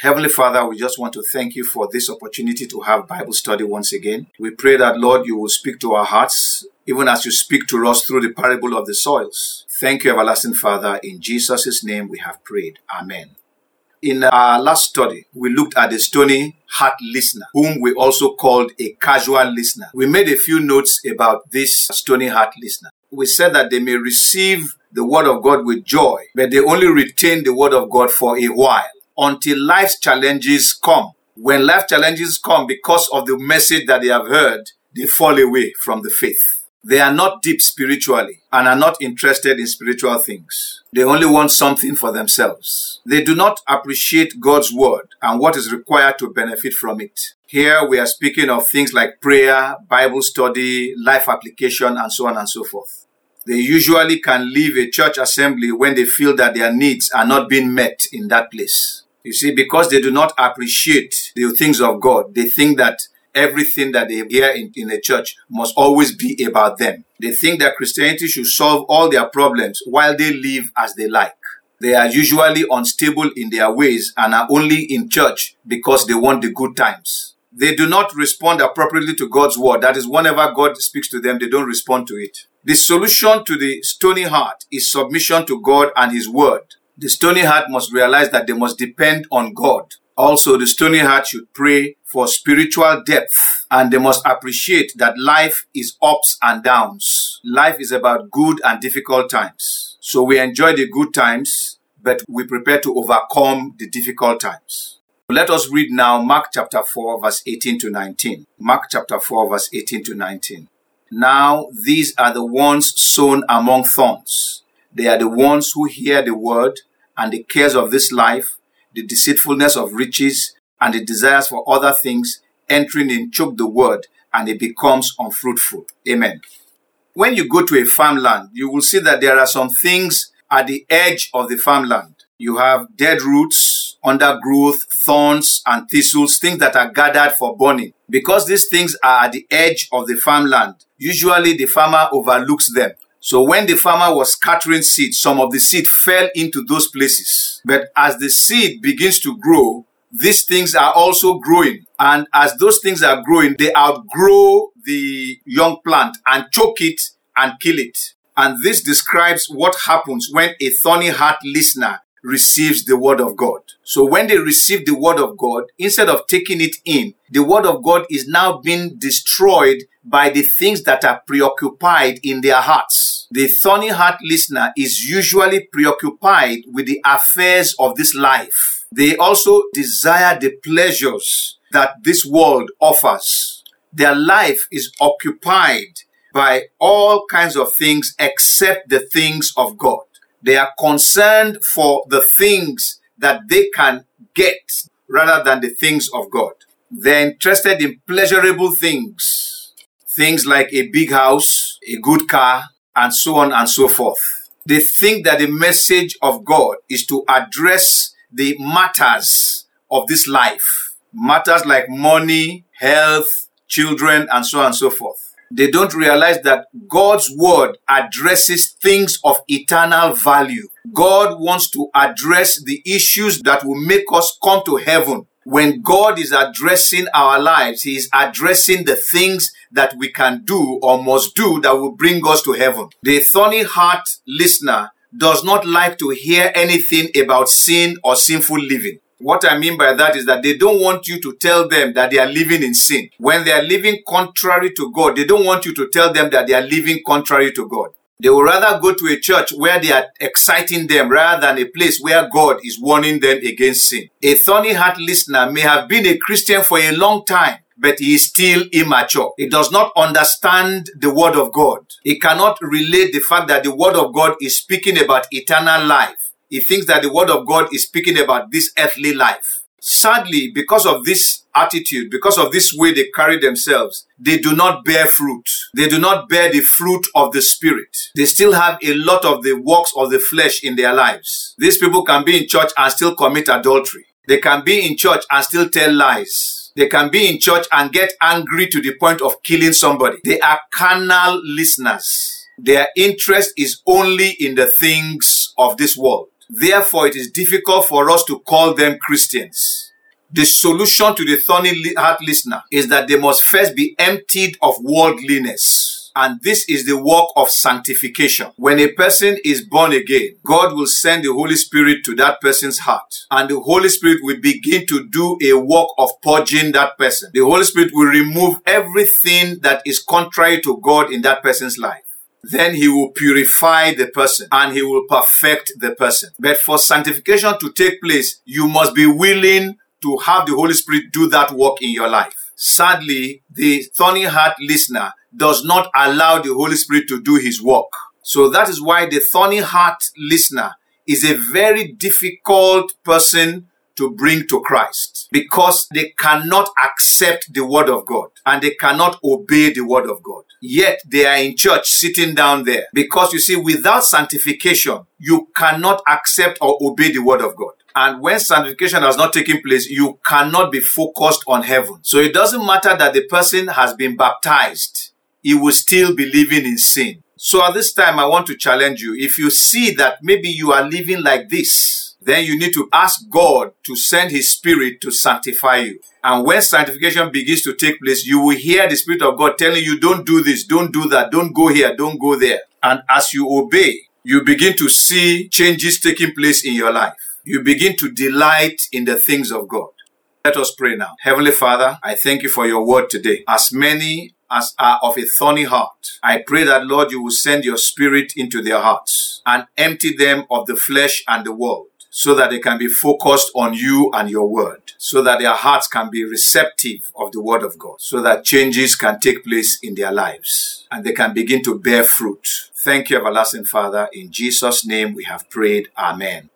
Heavenly Father, we just want to thank you for this opportunity to have Bible study once again. We pray that, Lord, you will speak to our hearts, even as you speak to us through the parable of the soils. Thank you, everlasting Father. In Jesus' name we have prayed. Amen. In our last study, we looked at the stony heart listener, whom we also called a casual listener. We made a few notes about this stony heart listener. We said that they may receive the word of God with joy, but they only retain the word of God for a while until life's challenges come. When life challenges come because of the message that they have heard, they fall away from the faith. They are not deep spiritually and are not interested in spiritual things. They only want something for themselves. They do not appreciate God's word and what is required to benefit from it. Here we are speaking of things like prayer, Bible study, life application, and so on and so forth. They usually can leave a church assembly when they feel that their needs are not being met in that place. You see, because they do not appreciate the things of God, they think that everything that they hear in, in a church must always be about them. They think that Christianity should solve all their problems while they live as they like. They are usually unstable in their ways and are only in church because they want the good times. They do not respond appropriately to God's word. That is, whenever God speaks to them, they don't respond to it. The solution to the stony heart is submission to God and His word. The stony heart must realize that they must depend on God. Also, the stony heart should pray for spiritual depth and they must appreciate that life is ups and downs. Life is about good and difficult times. So we enjoy the good times, but we prepare to overcome the difficult times. Let us read now Mark chapter 4 verse 18 to 19. Mark chapter 4 verse 18 to 19. Now these are the ones sown among thorns. They are the ones who hear the word and the cares of this life the deceitfulness of riches, and the desires for other things entering in choke the word, and it becomes unfruitful. Amen. When you go to a farmland, you will see that there are some things at the edge of the farmland. You have dead roots, undergrowth, thorns, and thistles, things that are gathered for burning. Because these things are at the edge of the farmland, usually the farmer overlooks them. So when the farmer was scattering seed, some of the seed fell into those places. But as the seed begins to grow, these things are also growing. And as those things are growing, they outgrow the young plant and choke it and kill it. And this describes what happens when a thorny heart listener receives the word of God. So when they receive the word of God, instead of taking it in, the word of God is now being destroyed by the things that are preoccupied in their hearts. The thorny heart listener is usually preoccupied with the affairs of this life. They also desire the pleasures that this world offers. Their life is occupied by all kinds of things except the things of God. They are concerned for the things that they can get rather than the things of God. They're interested in pleasurable things. Things like a big house, a good car, and so on and so forth. They think that the message of God is to address the matters of this life. Matters like money, health, children, and so on and so forth they don't realize that God's word addresses things of eternal value. God wants to address the issues that will make us come to heaven. When God is addressing our lives, He is addressing the things that we can do or must do that will bring us to heaven. The thorny heart listener does not like to hear anything about sin or sinful living. What I mean by that is that they don't want you to tell them that they are living in sin. When they are living contrary to God, they don't want you to tell them that they are living contrary to God. They would rather go to a church where they are exciting them rather than a place where God is warning them against sin. A thorny heart listener may have been a Christian for a long time, but he is still immature. He does not understand the word of God. He cannot relate the fact that the word of God is speaking about eternal life he thinks that the word of God is speaking about this earthly life. Sadly, because of this attitude, because of this way they carry themselves, they do not bear fruit. They do not bear the fruit of the Spirit. They still have a lot of the works of the flesh in their lives. These people can be in church and still commit adultery. They can be in church and still tell lies. They can be in church and get angry to the point of killing somebody. They are carnal listeners. Their interest is only in the things of this world. Therefore, it is difficult for us to call them Christians. The solution to the thorny heart listener is that they must first be emptied of worldliness. And this is the work of sanctification. When a person is born again, God will send the Holy Spirit to that person's heart. And the Holy Spirit will begin to do a work of purging that person. The Holy Spirit will remove everything that is contrary to God in that person's life then he will purify the person and he will perfect the person. But for sanctification to take place, you must be willing to have the Holy Spirit do that work in your life. Sadly, the thorny heart listener does not allow the Holy Spirit to do his work. So that is why the thorny heart listener is a very difficult person to bring to Christ because they cannot accept the word of God and they cannot obey the word of God. Yet they are in church sitting down there because you see, without sanctification, you cannot accept or obey the word of God. And when sanctification has not taken place, you cannot be focused on heaven. So it doesn't matter that the person has been baptized he will still be living in sin. So at this time, I want to challenge you. If you see that maybe you are living like this, then you need to ask God to send His Spirit to sanctify you. And when sanctification begins to take place, you will hear the Spirit of God telling you, don't do this, don't do that, don't go here, don't go there. And as you obey, you begin to see changes taking place in your life. You begin to delight in the things of God. Let us pray now. Heavenly Father, I thank you for your word today. As many as are of a thorny heart. I pray that, Lord, you will send your spirit into their hearts and empty them of the flesh and the world so that they can be focused on you and your word, so that their hearts can be receptive of the word of God, so that changes can take place in their lives and they can begin to bear fruit. Thank you, everlasting Father. In Jesus' name we have prayed. Amen.